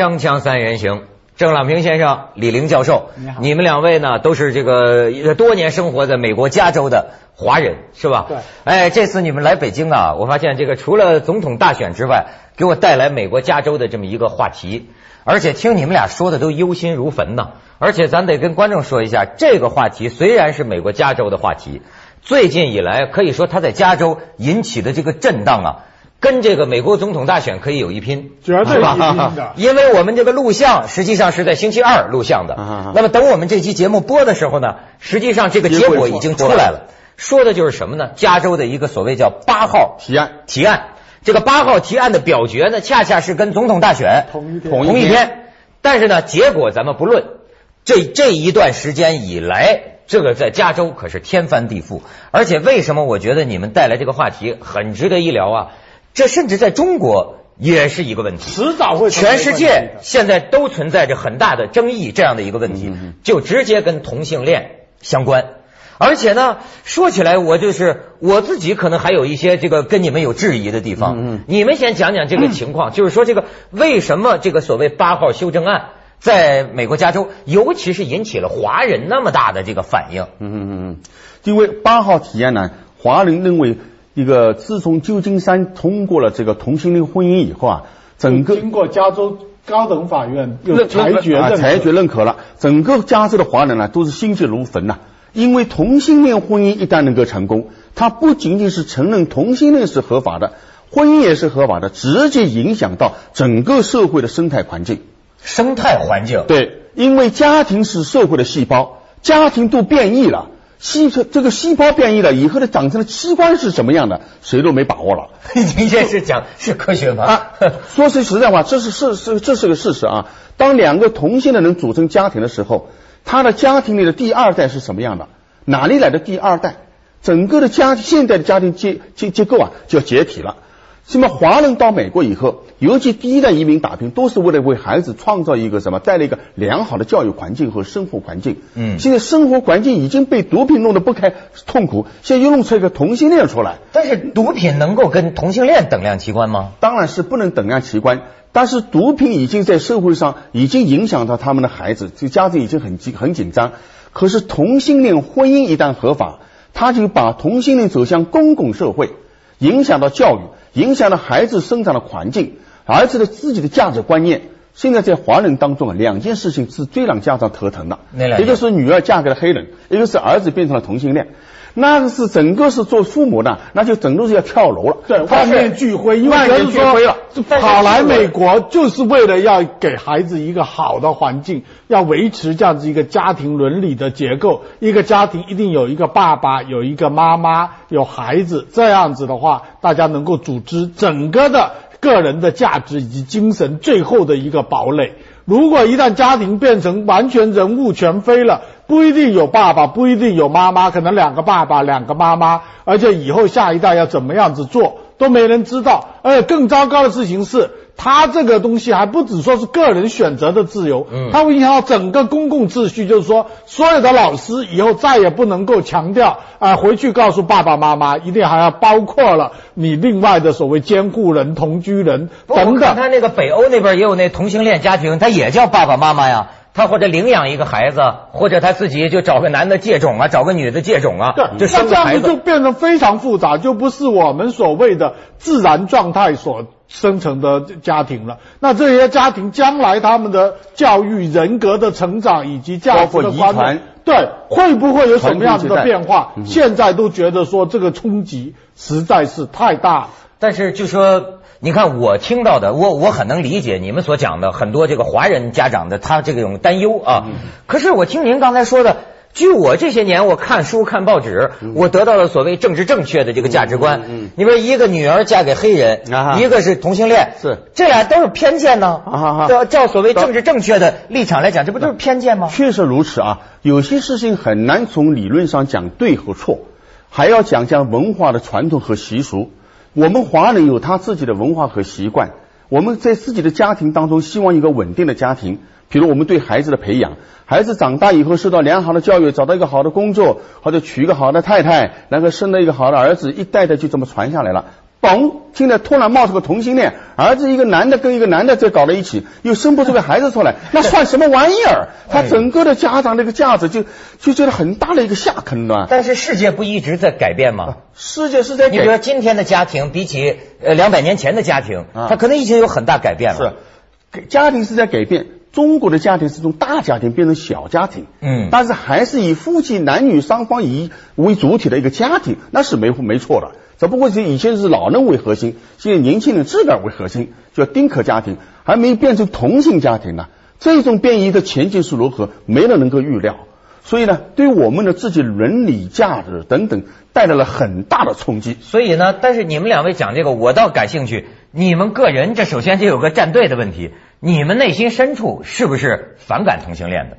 锵锵三人行，郑朗平先生、李玲教授，你好你们两位呢都是这个多年生活在美国加州的华人，是吧？对。哎，这次你们来北京啊，我发现这个除了总统大选之外，给我带来美国加州的这么一个话题，而且听你们俩说的都忧心如焚呢。而且咱得跟观众说一下，这个话题虽然是美国加州的话题，最近以来可以说它在加州引起的这个震荡啊。跟这个美国总统大选可以有一拼，绝对是吧？有一拼的。因为我们这个录像实际上是在星期二录像的那么等我们这期节目播的时候呢，实际上这个结果已经出来了，说的就是什么呢？加州的一个所谓叫八号提案。提案，这个八号提案的表决呢，恰恰是跟总统大选同一天。同一天，但是呢，结果咱们不论，这这一段时间以来。这个在加州可是天翻地覆，而且为什么我觉得你们带来这个话题很值得一聊啊？这甚至在中国也是一个问题，迟早会全世界现在都存在着很大的争议，这样的一个问题就直接跟同性恋相关。而且呢，说起来，我就是我自己可能还有一些这个跟你们有质疑的地方。嗯嗯你们先讲讲这个情况，就是说这个为什么这个所谓八号修正案在美国加州，尤其是引起了华人那么大的这个反应？嗯嗯嗯嗯，因为八号提案呢，华人认为一个自从旧金山通过了这个同性恋婚姻以后啊，整个经过加州高等法院又裁决啊裁决认可了，整个加州的华人呢都是心急如焚呐、因为同性恋婚姻一旦能够成功，它不仅仅是承认同性恋是合法的，婚姻也是合法的，直接影响到整个社会的生态环境。生态环境，对，因为家庭是社会的细胞，家庭都变异了，细这个细胞变异了以后的长成的器官是什么样的，谁都没把握了。你这是讲是科学吗？啊，说句实在话，这是事是这是个事实啊。当两个同性的人组成家庭的时候，他的家庭里的第二代是什么样的？哪里来的第二代？整个的家现代的家庭结结结构啊，就要解体了。什么华人到美国以后，尤其第一代移民打拼，都是为了为孩子创造一个什么，带来一个良好的教育环境和生活环境。嗯现在生活环境已经被毒品弄得不堪痛苦，现在又弄出一个同性恋出来，但是毒品能够跟同性恋等量齐观吗？当然是不能等量齐观，但是毒品已经在社会上已经影响到他们的孩子，这家庭已经很紧很紧张。可是同性恋婚姻一旦合法，他就把同性恋走向公共社会，影响到教育，影响到孩子生长的环境，儿子的自己的价值观念。现在在华人当中啊，两件事情是最让家长头疼的，一个是女儿嫁给了黑人，一个是儿子变成了同性恋。那是整个是做父母的，那就整个是要跳楼了。对，万念俱灰，因为万念俱灰了跑来美国就是为了要给孩子一个好的环境，要维持这样子一个家庭伦理的结构。一个家庭一定有一个爸爸，有一个妈妈，有孩子，这样子的话，大家能够组织整个的个人的价值以及精神最后的一个堡垒。如果一旦家庭变成完全人物全非了，不一定有爸爸，不一定有妈妈，可能两个爸爸，两个妈妈，而且以后下一代要怎么样子做都没人知道。而且更糟糕的事情是，他这个东西还不只说是个人选择的自由，嗯它会影响到整个公共秩序。就是说，所有的老师以后再也不能够强调啊、回去告诉爸爸妈妈，一定还要包括了你另外的所谓监护人、同居人等等。看他那个北欧那边也有那同性恋家庭，他也叫爸爸妈妈呀。他或者领养一个孩子，或者他自己就找个男的借种啊，找个女的借种啊，就，生个孩那这样子就。变得非常复杂，就不是我们所谓的自然状态所生成的家庭了。那这些家庭将来他们的教育、人格的成长以及价值的观包括遗传念，对，会不会有什么样子的变化？嗯现在都觉得说这个冲击实在是太大。但是就说，你看我听到的，我我很能理解你们所讲的很多这个华人家长的他这种担忧啊。嗯可是我听您刚才说的。据我这些年我看书看报纸，我得到了所谓政治正确的这个价值观。你比如一个女儿嫁给黑人，一个是同性恋，是这俩都是偏见呢。照所谓政治正确的立场来讲，这不都是偏见吗？确实如此啊，有些事情很难从理论上讲对和错，还要讲讲文化的传统和习俗。我们华人有他自己的文化和习惯，我们在自己的家庭当中希望一个稳定的家庭。比如我们对孩子的培养，孩子长大以后受到良好的教育，找到一个好的工作，或者娶一个好的太太，然后生了一个好的儿子，一代代就这么传下来了。嘣，现在突然冒出个同性恋，儿子一个男的跟一个男的在搞在一起，又生不出个孩子出来，那算什么玩意儿？他整个的家长那个价值就就觉得很大的一个下坑了。但是世界不一直在改变吗？世界是在你比如说今天的家庭比起呃两百年前的家庭，它可能已经有很大改变了。是，家庭是在改变。中国的家庭是从大家庭变成小家庭，嗯，但是还是以夫妻男女双方以为主体的一个家庭，那是没没错的。只不过是以前是老人为核心，现在年轻人自个儿为核心，叫丁克家庭，还没变成同性家庭呢。这种变异的前景是如何，没人能够预料。所以呢，对我们的自己伦理价值等等带来了很大的冲击。所以呢，但是你们两位讲这个，我倒感兴趣。你们个人这首先就有个站队的问题。你们内心深处是不是反感同性恋的？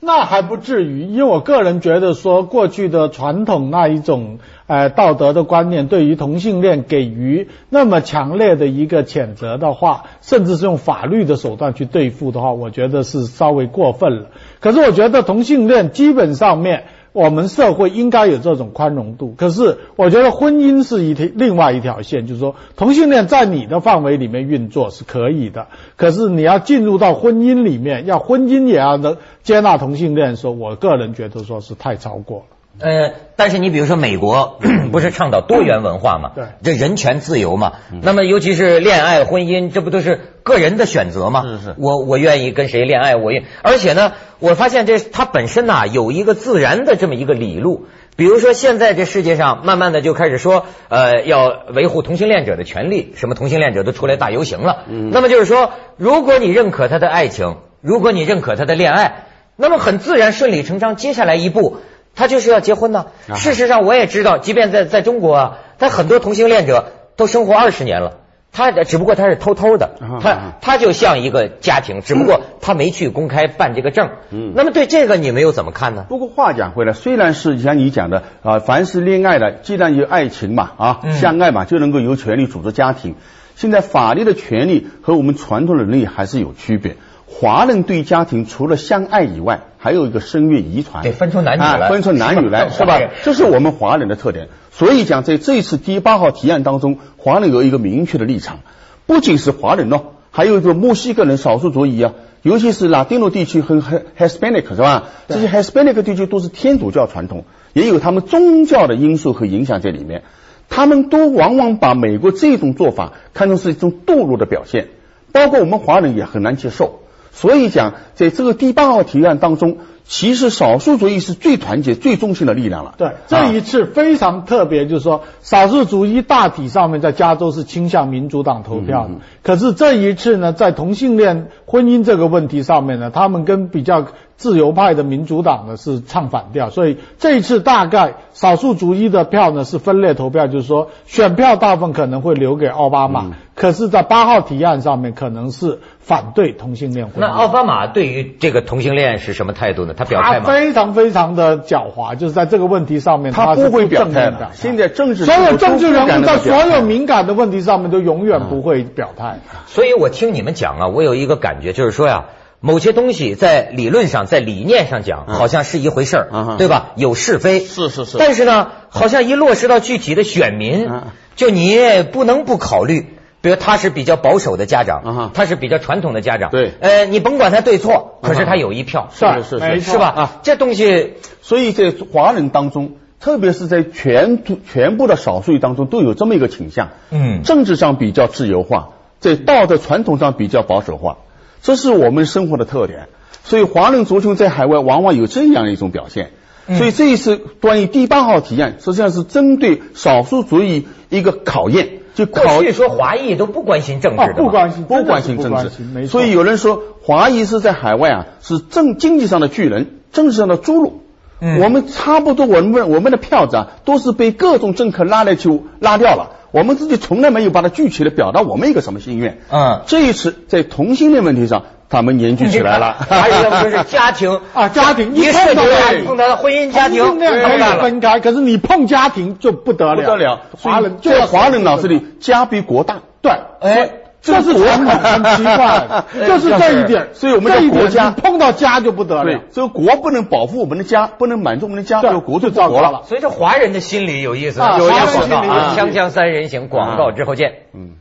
那还不至于，因为我个人觉得说，过去的传统那一种呃道德的观念，对于同性恋给予那么强烈的一个谴责的话，甚至是用法律的手段去对付的话，我觉得是稍微过分了。可是我觉得同性恋基本上面。我们社会应该有这种宽容度，可是我觉得婚姻是一条另外一条线，就是说同性恋在你的范围里面运作是可以的，可是你要进入到婚姻里面，要婚姻也要能接纳同性恋，说我个人觉得说是太超过了。呃，但是你比如说美国 不是倡导多元文化嘛？对，这人权自由嘛。那么尤其是恋爱婚姻，这不都是个人的选择吗？是是。我我愿意跟谁恋爱，我愿。而且呢，我发现这它本身呐有一个自然的这么一个理路。比如说现在这世界上慢慢的就开始说，呃，要维护同性恋者的权利，什么同性恋者都出来大游行了。嗯。那么就是说，如果你认可他的爱情，如果你认可他的恋爱，那么很自然顺理成章，接下来一步。他就是要结婚呢。事实上，我也知道，即便在在中国啊，他很多同性恋者都生活二十年了。他只不过他是偷偷的，他他就像一个家庭，只不过他没去公开办这个证。嗯。那么对这个你们又怎么看呢？不过话讲回来，虽然是像你讲的啊，凡是恋爱的，既然有爱情嘛啊，相爱嘛，就能够有权利组织家庭。现在法律的权利和我们传统的伦理还是有区别。华人对家庭除了相爱以外，还有一个声乐遗传，得分出男女来，分出男女来，是吧？这是我们华人的特点。所以讲，在这一次第八号提案当中，华人有一个明确的立场，不仅是华人哦，还有一个墨西哥人少数族裔啊，尤其是拉丁诺地区和 Hispanic 是吧？这些 Hispanic 地区都是天主教传统，也有他们宗教的因素和影响在里面，他们都往往把美国这种做法看成是一种堕落的表现，包括我们华人也很难接受。所以讲，在这个第八号提案当中，其实少数族裔是最团结、最中心的力量了。对，这一次非常特别，就是说少数族裔大体上面在加州是倾向民主党投票的，可是这一次呢，在同性恋婚姻这个问题上面呢，他们跟比较。自由派的民主党呢是唱反调，所以这一次大概少数族裔的票呢是分裂投票，就是说选票大部分可能会留给奥巴马，可是，在八号提案上面可能是反对同性恋婚姻。那奥巴马对于这个同性恋是什么态度呢？他表态吗？他非常非常的狡猾，就是在这个问题上面他不会表态的。现在政治所有政治人物在所有敏感的问题上面都永远不会表态。所以我听你们讲啊，我有一个感觉，就是说呀。某些东西在理论上、在理念上讲，好像是一回事儿，对吧？有是非，是是是。但是呢，好像一落实到具体的选民，就你不能不考虑。比如他是比较保守的家长，他是比较传统的家长，对，呃，你甭管他对错，可是他有一票，是是是，是。吧？啊，这东西，所以在华人当中，特别是在全全部的少数裔当中，都有这么一个倾向，嗯，政治上比较自由化，在道德传统上比较保守化。这是我们生活的特点，所以华人族群在海外往往有这样一种表现。所以这一次关于第八号提案，实际上是针对少数族裔一个考验。就过去说华裔都不关心政治，不关心，不关心政治。所以有人说华裔是在海外啊，是政经济上的巨人，政治上的猪肉。我们差不多，我们我们的票子啊，都是被各种政客拉来就拉掉了。我们自己从来没有把它具体的，表达我们一个什么心愿。嗯，这一次在同性恋问题上，他们凝聚起来了。还有一个就是家庭 啊，家庭一涉及碰到婚姻家庭，同性恋可以分开，可是你碰家庭就不得了，不得了。华人在华人脑子里，家比国大。对，哎，这是传统很奇怪，就是这一点，所以我们这一点的国家碰到家就不得对了，，所以国不能保护我们的家，不能满足我们的家，对这个国就就糟了不国了。所以这华人的心理有意思，啊有一华人心广告锵锵三人行，广告之后见。嗯。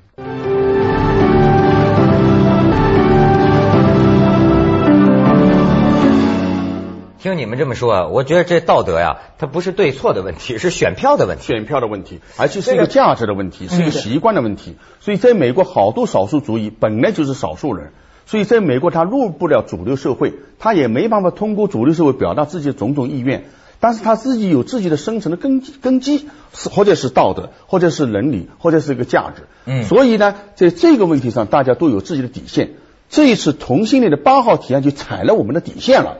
听你们这么说啊，我觉得这道德呀，它不是对错的问题，是选票的问题。选票的问题，而且是一个价值的问题，是一个习惯的问题。所以在美国，好多少数族裔本来就是少数人，所以在美国他入不了主流社会，他也没办法通过主流社会表达自己的种种意愿。但是他自己有自己的生存的根基，根基是或者是道德，或者是伦理，或者是一个价值。嗯所以呢，在这个问题上，大家都有自己的底线。这一次同性恋的八号提案就踩了我们的底线了。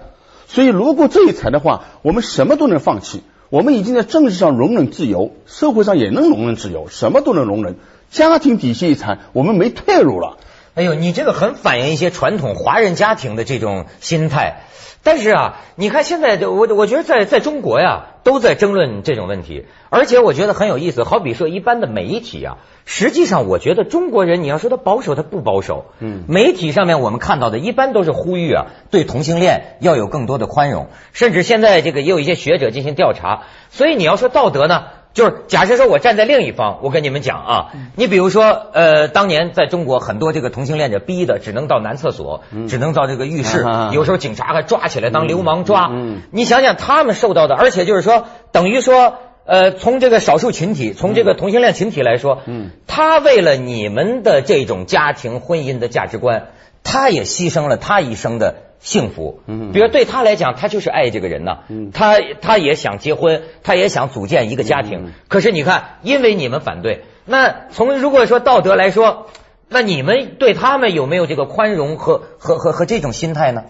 所以如果这一层的话，我们什么都能放弃。我们已经在政治上容忍自由，社会上也能容忍自由，什么都能容忍。家庭底线一层，我们没退路了。哎呦，你这个很反映一些传统华人家庭的这种心态。但是啊，你看现在就我我觉得在在中国呀，都在争论这种问题，而且我觉得很有意思。好比说一般的媒体啊，实际上我觉得中国人你要说他保守，他不保守。嗯媒体上面我们看到的，一般都是呼吁啊，对同性恋要有更多的宽容，甚至现在这个也有一些学者进行调查。所以你要说道德呢，就是假设说我站在另一方，我跟你们讲啊，你比如说呃，当年在中国很多这个同性恋者逼的只能到男厕所，只能到这个浴室，啊。有时候警察还抓起来当流氓抓。你想想他们受到的，而且就是说，等于说。呃，从这个少数群体，从这个同性恋群体来说，嗯。他为了你们的这种家庭婚姻的价值观，他也牺牲了他一生的幸福。嗯比如对他来讲，他就是爱这个人呐，嗯他他也想结婚，他也想组建一个家庭。嗯可是你看，因为你们反对，那从如果说道德来说，那你们对他们有没有这个宽容和和和和这种心态呢？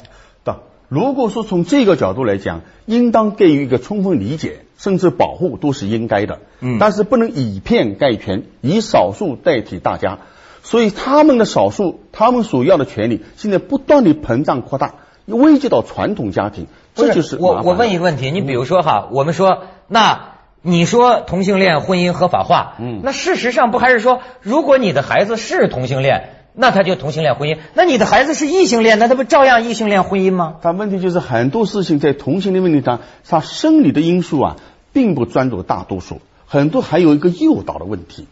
的，如果说从这个角度来讲，应当给予一个充分理解，甚至保护都是应该的。嗯但是不能以偏概全，以少数代替大家。所以他们的少数，他们所要的权利，现在不断的膨胀扩大，危及到传统家庭，这就是我我问一个问题，你比如说哈，我们说那。你说同性恋婚姻合法化，嗯那事实上不还是说，如果你的孩子是同性恋，那他就同性恋婚姻；那你的孩子是异性恋，那他不照样异性恋婚姻吗？但问题就是很多事情在同性恋问题上，它生理的因素啊，并不专注大多数，很多还有一个诱导的问题。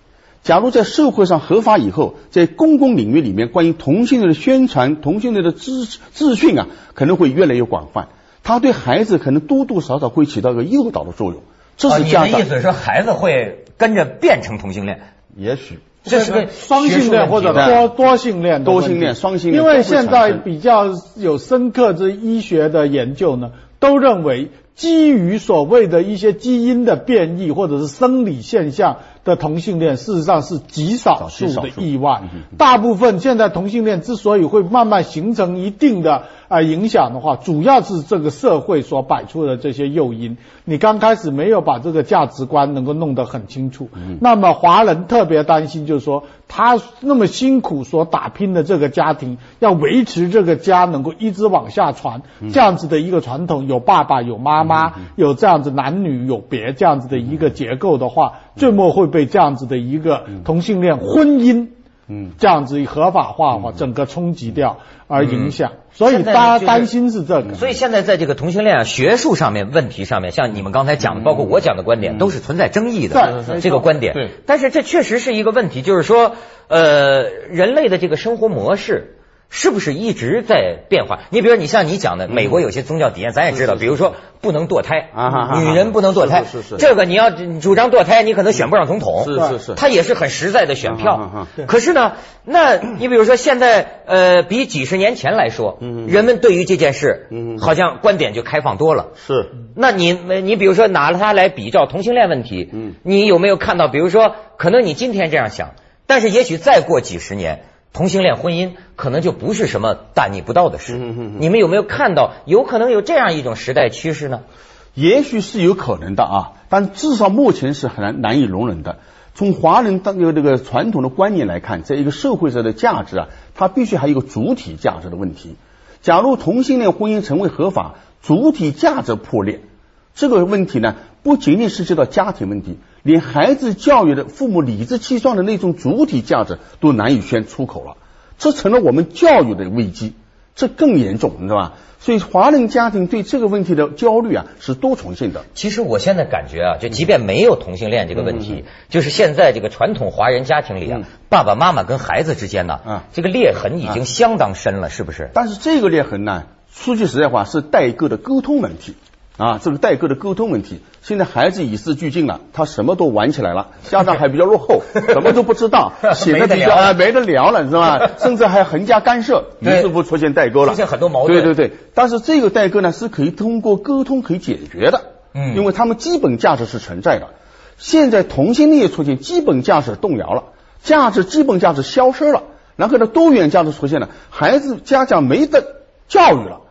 假如在社会上合法以后，在公共领域里面，关于同性恋的宣传、同性恋的资资讯啊，可能会越来越广泛。他对孩子可能多多少少会起到一个诱导的作用。这是家长，的意思是说孩子会跟着变成同性恋？也许这是个双性恋或者多多性恋的多性恋双性恋因为现在比较有深刻之医学的研究呢，都认为基于所谓的一些基因的变异或者是生理现象的同性恋，事实上是极少数的意外。大部分现在同性恋之所以会慢慢形成一定的呃影响的话，主要是这个社会所摆出的这些诱因。你刚开始没有把这个价值观能够弄得很清楚，那么华人特别担心，就是说他那么辛苦所打拼的这个家庭，要维持这个家能够一直往下传，这样子的一个传统，有爸爸有妈妈，有这样子男女有别这样子的一个结构的话，最末会被这样子的一个同性恋婚姻。嗯。这样子合法化的话，整个冲击掉而影响，所以大家担心是这个。所以现在在这个同性恋啊学术上面问题上面，像你们刚才讲的，包括我讲的观点，都是存在争议的对这个观点。对。但是这确实是一个问题，就是说，呃，人类的这个生活模式。是不是一直在变化？你比如你像你讲的，美国有些宗教底线，咱也知道，比如说不能堕胎啊哈哈，女人不能堕胎，是是是这个你要主张堕胎，你可能选不上总统，是是是它也是很实在的选啊票。可是呢，那你比如说现在呃，比几十年前来说，嗯人们对于这件事，嗯好像观点就开放多了。是那你你比如说拿了它来比照同性恋问题，嗯你有没有看到？比如说，可能你今天这样想，但是也许再过几十年，同性恋婚姻可能就不是什么大逆不道的事。你们有没有看到？有可能有这样一种时代趋势呢？也许是有可能的啊，但至少目前是很难难以容忍的。从华人当这个这个传统的观念来看，在一个社会上的价值啊，它必须还有一个主体价值的问题。假如同性恋婚姻成为合法，主体价值破裂，这个问题呢，不仅仅涉及到家庭问题，连孩子教育的父母理直气壮的那种主体价值都难以宣出口了，这成了我们教育的危机，这更严重，你知道吧？所以华人家庭对这个问题的焦虑啊是多重性的。其实我现在感觉啊，就即便没有同性恋这个问题，就是现在这个传统华人家庭里啊，爸爸妈妈跟孩子之间呢，啊这个裂痕已经相当深了，是不是？但是这个裂痕呢，说句实在话，是代沟的沟通问题啊，这个代沟的沟通问题。现在孩子与时俱进了，他什么都玩起来了，家长还比较落后，什么都不知道，显得比较啊没得聊了，你知道吧？甚至还横加干涉，于是乎出现代沟了，出现很多矛盾对对对，但是这个代沟呢是可以通过沟通可以解决的，嗯因为他们基本价值是存在的。现在同性恋出现，基本价值动摇了，价值基本价值消失了，然后呢多元价值出现了，孩子家长没得教育了，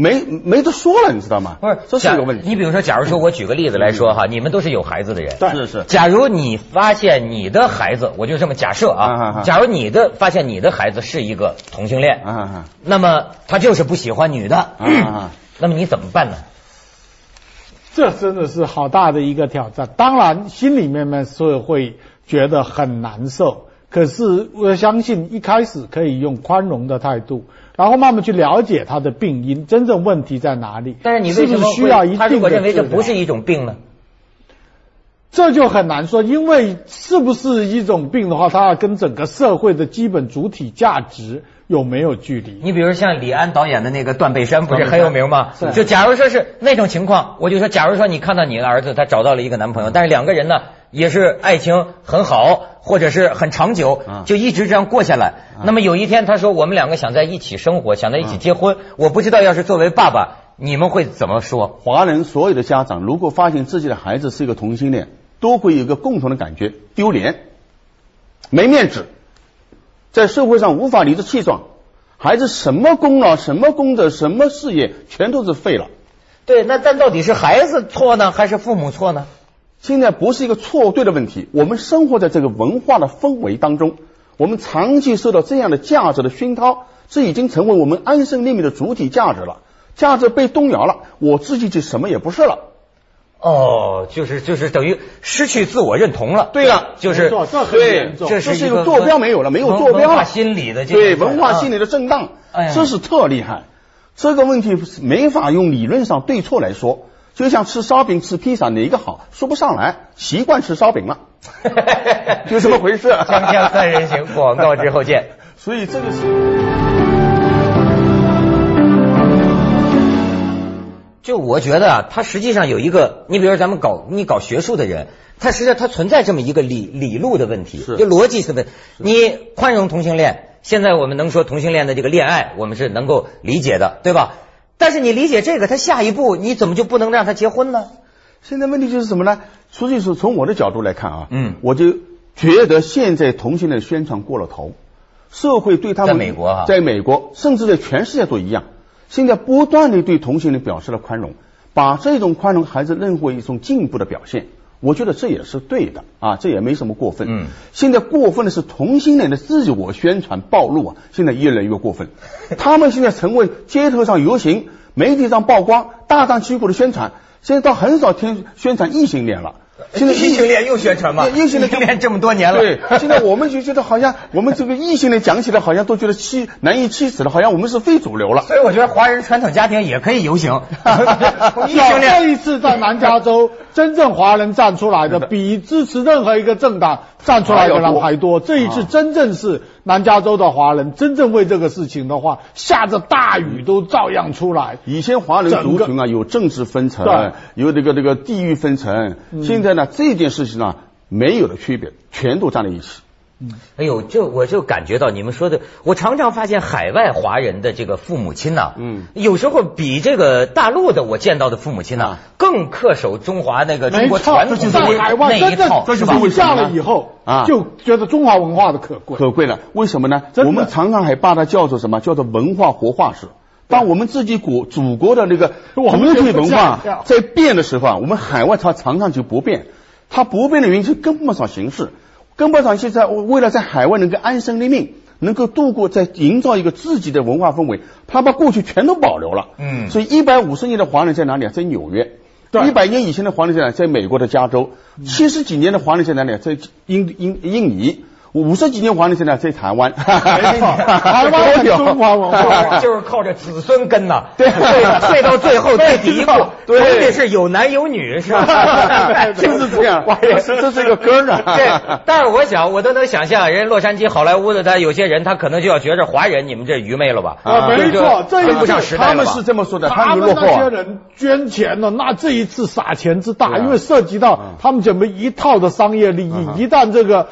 没没得说了，你知道吗？不是，这是假个问题。你比如说，假如说我举个例子来说哈，你们都是有孩子的人，对是是假如你发现你的孩子，我就这么假设啊假如你的发现你的孩子是一个同性恋，那么他就是不喜欢女的！那么你怎么办呢？这真的是好大的一个挑战。当然，心里面呢是会觉得很难受。可是我相信一开始可以用宽容的态度，然后慢慢去了解他的病因，真正问题在哪里。但是你为什么是需要一定的他如果认为这不是一种病呢？这就很难说，因为是不是一种病的话，它要跟整个社会的基本主体价值有没有距离？你比如像李安导演的那个《断背山》，不是很有名吗是？就假如说是那种情况，我就说，假如说你看到你的儿子他找到了一个男朋友，但是两个人呢也是爱情很好，或者是很长久啊，就一直这样过下来。那么有一天他说我们两个想在一起生活，想在一起结婚，我不知道要是作为爸爸，你们会怎么说？华人所有的家长如果发现自己的孩子是一个同性恋，都会有一个共同的感觉：丢脸、没面子，在社会上无法理直气壮。孩子什么功劳、什么功德、什么事业，全都是废了。对，那但到底是孩子错呢，还是父母错呢？现在不是一个错对的问题，我们生活在这个文化的氛围当中，我们长期受到这样的价值的熏陶，这已经成为我们安身立命的主体价值了。价值被动摇了，我自己就什么也不是了。哦，就是就是等于失去自我认同了。对了就是对这是一个坐标没有了，没有坐标了。文化心理的这个对文化心理的震荡这是特厉害。这个问题是没法用理论上对错来说，就像吃烧饼、吃披萨哪个好，说不上来，习惯吃烧饼了，就这么回事。锵锵三人行，广告之后见。所以这个是。就我觉得啊，他实际上有一个，你比如说咱们搞你搞学术的人，他实际上他存在这么一个理理路的问题，是就逻辑是问题。你宽容同性恋，现在我们能说同性恋的这个恋爱，我们是能够理解的，对吧？但是你理解这个，他下一步你怎么就不能让他结婚呢？现在问题就是什么呢？实际是从我的角度来看啊，嗯我就觉得现在同性恋宣传过了头，社会对他们在美国啊在美国，甚至在全世界都一样，现在不断的对同性恋表示了宽容，把这种宽容还是认为一种进步的表现。我觉得这也是对的啊，这也没什么过分。嗯，现在过分的是同性恋的自我宣传暴露啊，现在越来越过分。他们现在成为街头上游行、媒体上曝光、大张旗鼓的宣传，现在倒很少听宣传异性恋了。现在异性恋又宣传嘛？异性恋恋这么多年了，对，现在我们就觉得好像我们这个异性恋讲起来好像都觉得欺难以启齿了，好像我们是非主流了。所以我觉得华人传统家庭也可以游行，异有性恋这一次在南加州，真正华人站出来的比支持任何一个政党站出来的人还多。这一次真正是南加州的华人真正为这个事情的话，下着大雨都照样出来。以前华人族群啊有政治分层对，有这个这个地域分层，现在呢这件事情呢没有了区别，全都站在一起。哎呦，就我就感觉到你们说的，我常常发现海外华人的这个父母亲呐、嗯有时候比这个大陆的我见到的父母亲呐、啊更恪守中华那个中国，传统的在海外真那一套，正是吧？这就是为什么下呢了以后啊就觉得中华文化的可贵。可贵了。为什么呢？我们常常还把它叫做什么？叫做文化活化石。当我们自己国祖国的那个我们主体文化在变的时候啊，我们海外它常常就不变。它不变的原因是跟不上形势，跟不上现在为了在海外能够安身立命，能够度过，在营造一个自己的文化氛围，他把过去全都保留了。嗯所以一百五十年的华人在哪里啊？在纽约。对一百年以前的华人在哪？在美国的加州。七十几年的华人在哪里？在印印印尼。五十几年皇帝在哪？在台湾。台湾有中华文化。就是靠着子孙根呐，对，睡到最后最底一步，对皇帝是有男有女，是吧？就是这样，这是一个根儿啊。对，但是我想，我都能想象，人家洛杉矶好莱坞的他有些人，他可能就要觉着华人你们这愚昧了吧？啊，没错，这一跟不上时代了他们是这么说的，他们。那些人捐钱呢，那这一次撒钱之大，因为涉及到他们准备一套的商业利益。嗯一旦这个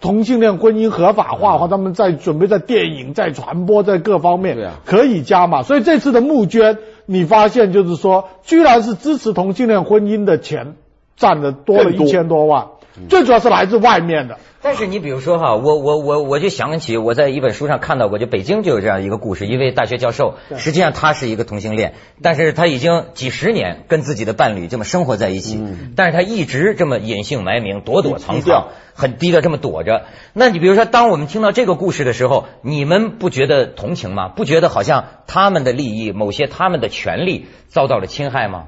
同性恋婚姻合法化的话，他们在准备在电影、在传播、在各方面可以加码。所以这次的募捐，你发现就是说，居然是支持同性恋婚姻的钱占的多了一千多万，最主要是来自外面的。但是你比如说哈，我我我我就想起我在一本书上看到过，就北京就有这样一个故事，一位大学教授，实际上他是一个同性恋，但是他已经几十年跟自己的伴侣这么生活在一起，但是他一直这么隐姓埋名，躲躲藏藏，很低的这么躲着。那你比如说，当我们听到这个故事的时候，你们不觉得同情吗？不觉得好像他们的利益、某些他们的权利遭到了侵害吗？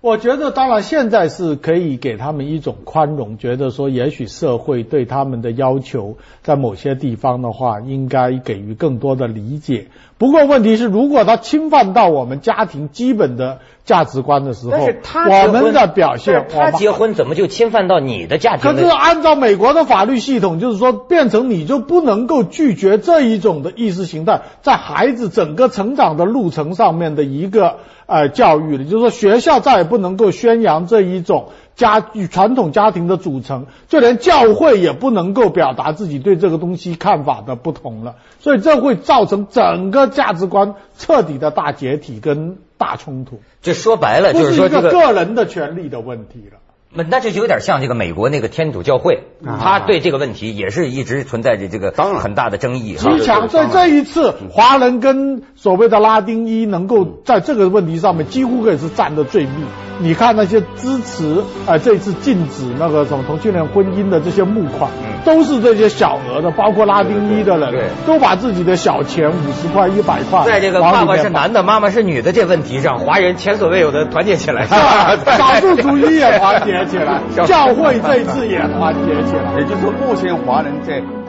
我觉得，当然现在是可以给他们一种宽容，觉得说，也许社会对他们的要求，在某些地方的话，应该给予更多的理解。不过问题是，如果他侵犯到我们家庭基本的价值观的时候，但是他我们的表现，他结婚怎么就侵犯到你的家庭呢？可是按照美国的法律系统，就是说，变成你就不能够拒绝这一种的意识形态，在孩子整个成长的路程上面的一个呃教育了，就是说学校再也不能够宣扬这一种家与传统家庭的组成，就连教会也不能够表达自己对这个东西看法的不同了，所以这会造成整个价值观彻底的大解体跟大冲突，这说白了就这是一个是说这个个人的权利的问题了。那就有点像这个美国那个天主教会，他对这个问题也是一直存在着这个当然很大的争议。极强，所以这一次华人跟所谓的拉丁裔能够在这个问题上面几乎可以是站得最密。你看那些支持呃这次禁止那个什么同性恋婚姻的这些募款，都是这些小额的，包括拉丁裔的人，都把自己的小钱五十块、一百块，在这个爸爸是男的，妈妈是女的这问题上，华人前所未有的团结起来。少数主义也团结起来，教会这一次也团结起来。也就是说，目前华人在